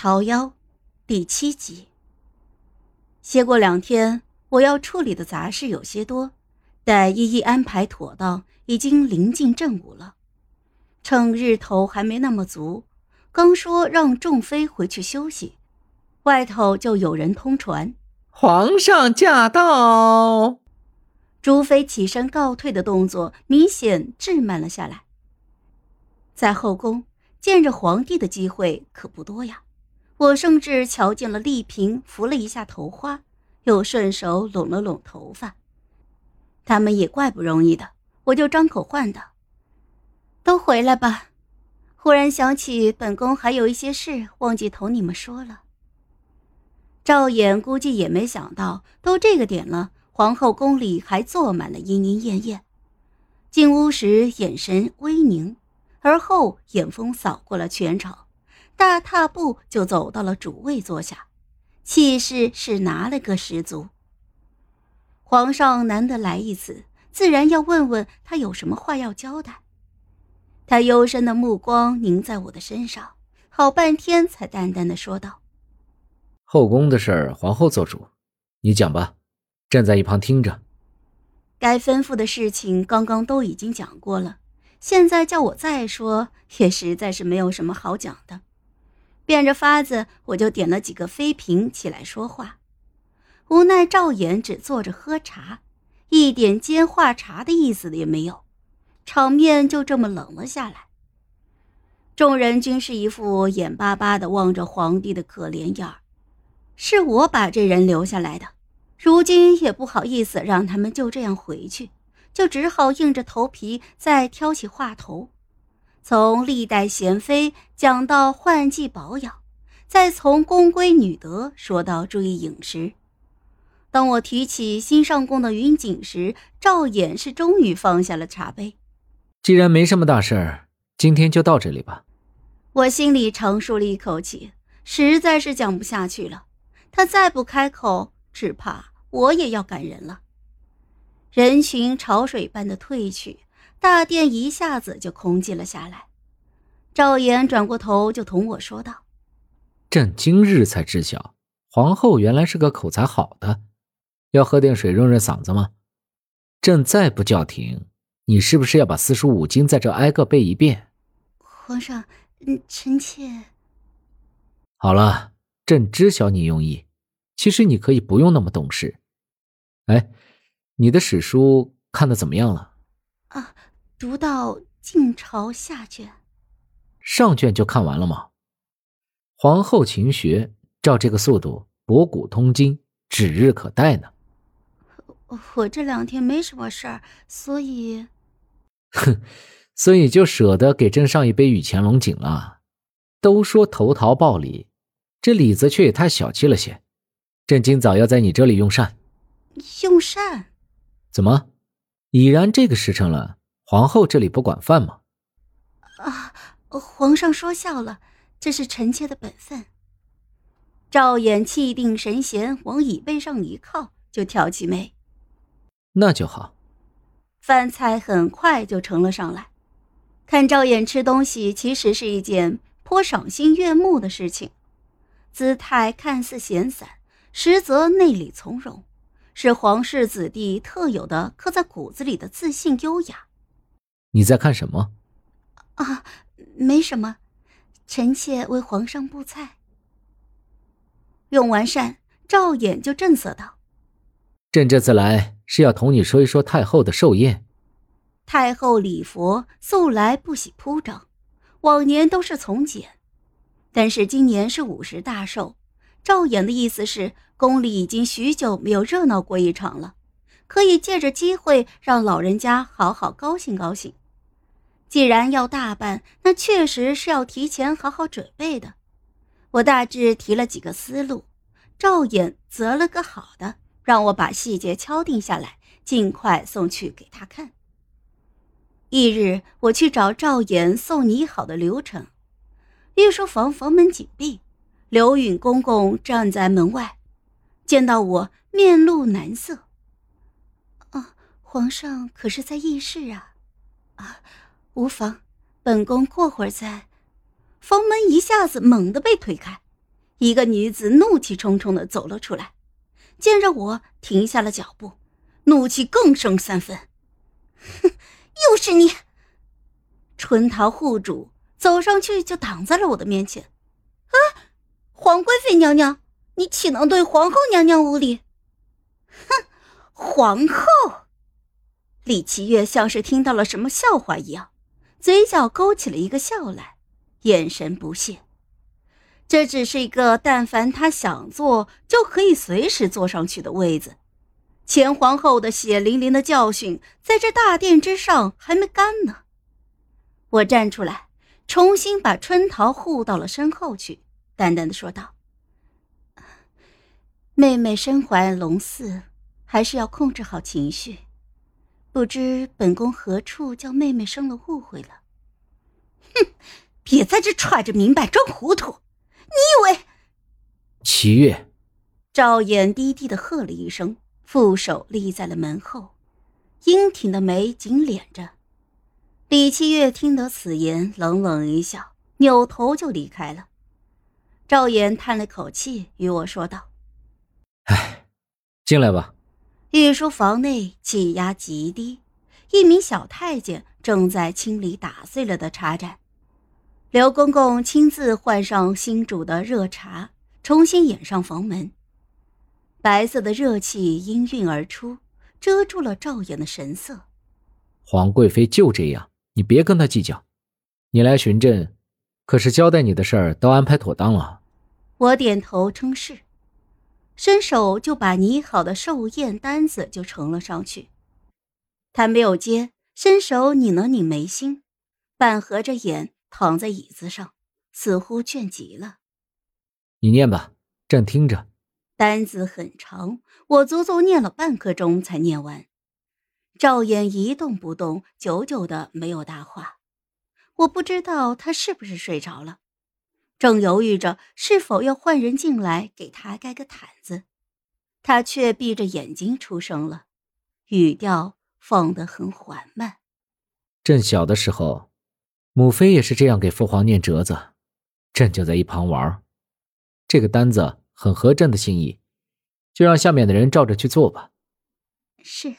桃夭，第七集。歇过两天，我要处理的杂事有些多，待一一安排妥当，已经临近正午了。趁日头还没那么足，刚说让众妃回去休息，外头就有人通传：“皇上驾到。”朱妃起身告退的动作明显滞慢了下来。在后宫见着皇帝的机会可不多呀。我甚至瞧见了丽嫔扶了一下头花，又顺手拢了拢头发。他们也怪不容易的，我就张口唤道：“都回来吧。”忽然想起本宫还有一些事忘记同你们说了。赵衍估计也没想到，都这个点了，皇后宫里还坐满了莺莺燕燕。进屋时眼神微凝，而后眼风扫过了全场。大踏步就走到了主位坐下，气势是拿了个十足。皇上难得来一次，自然要问问他有什么话要交代。他幽深的目光凝在我的身上，好半天才淡淡的说道：“后宫的事儿，皇后做主，你讲吧，站在一旁听着。该吩咐的事情刚刚都已经讲过了，现在叫我再说，也实在是没有什么好讲的。”变着法子，我就点了几个妃嫔起来说话，无奈赵衍只坐着喝茶，一点接话茬的意思也没有，场面就这么冷了下来。众人均是一副眼巴巴的望着皇帝的可怜样儿，是我把这人留下来的，如今也不好意思让他们就这样回去，就只好硬着头皮再挑起话头。从历代贤妃讲到换季保养，再从宫规女德说到注意饮食。当我提起新上宫的云锦时，赵衍是终于放下了茶杯。既然没什么大事儿，今天就到这里吧。我心里长舒了一口气，实在是讲不下去了。他再不开口，只怕我也要赶人了。人群潮水般的退去。大殿一下子就空寂了下来，赵岩转过头就同我说道：“朕今日才知晓，皇后原来是个口才好的。要喝点水润润嗓子吗？朕再不叫停，你是不是要把四书五经在这挨个背一遍？”皇上，嗯，臣妾。好了，朕知晓你用意，其实你可以不用那么懂事。哎，你的史书看的怎么样了？啊。读到晋朝下卷，上卷就看完了吗？皇后勤学，照这个速度，博古通今指日可待呢。我这两天没什么事儿，所以，哼，所以就舍得给朕上一杯雨前龙井了。都说投桃报李，这李子却也太小气了些。朕今早要在你这里用膳。用膳？怎么？已然这个时辰了。皇后这里不管饭吗？啊，皇上说笑了，这是臣妾的本分。赵衍气定神闲，往椅背上一靠，就挑起眉。那就好。饭菜很快就盛了上来。看赵衍吃东西，其实是一件颇赏心悦目的事情。姿态看似闲散，实则内里从容，是皇室子弟特有的刻在骨子里的自信优雅。你在看什么？啊，没什么，臣妾为皇上布菜。用完膳，赵衍就正色道：“朕这次来是要同你说一说太后的寿宴。太后礼佛素来不喜铺张，往年都是从简，但是今年是五十大寿。赵衍的意思是，宫里已经许久没有热闹过一场了。”可以借着机会让老人家好好高兴高兴。既然要大办，那确实是要提前好好准备的。我大致提了几个思路，赵衍择了个好的，让我把细节敲定下来，尽快送去给他看。翌日，我去找赵衍送拟好的流程。御书房房门紧闭，刘允公公站在门外，见到我，面露难色。皇上可是在议事啊，啊，无妨，本宫过会儿再。房门一下子猛地被推开，一个女子怒气冲冲的走了出来，见着我停下了脚步，怒气更升三分。哼，又是你！春桃护主走上去就挡在了我的面前。啊，皇贵妃娘娘，你岂能对皇后娘娘无礼？哼，皇后！李七月像是听到了什么笑话一样，嘴角勾起了一个笑来，眼神不屑。这只是一个但凡他想坐就可以随时坐上去的位子。前皇后的血淋淋的教训，在这大殿之上还没干呢。我站出来，重新把春桃护到了身后去，淡淡的说道：“妹妹身怀龙嗣，还是要控制好情绪。不知本宫何处叫妹妹生了误会了？”哼，别在这揣着明白装糊涂！你以为？七月，赵衍低低的喝了一声，负手立在了门后，英挺的眉紧敛着。李七月听得此言，冷冷一笑，扭头就离开了。赵岩叹了口气，与我说道：“哎，进来吧。”御书房内气压极低，一名小太监正在清理打碎了的茶盏。刘公公亲自换上新煮的热茶，重新掩上房门。白色的热气氤氲而出，遮住了赵衍的神色。皇贵妃就这样。你别跟她计较，你来巡镇，可是交代你的事儿都安排妥当了。我点头称是，伸手就把拟好的寿宴单子就呈了上去。他没有接，伸手拧了拧眉心，半合着眼躺在椅子上，似乎倦极了。你念吧，朕听着。单子很长，我足足念了半刻钟才念完。赵岩一动不动，久久的没有答话。我不知道他是不是睡着了，正犹豫着是否要换人进来给他盖个毯子，他却闭着眼睛出声了，语调放得很缓慢。朕小的时候，母妃也是这样给父皇念折子，朕就在一旁玩。这个单子很合朕的心意，就让下面的人照着去做吧。是。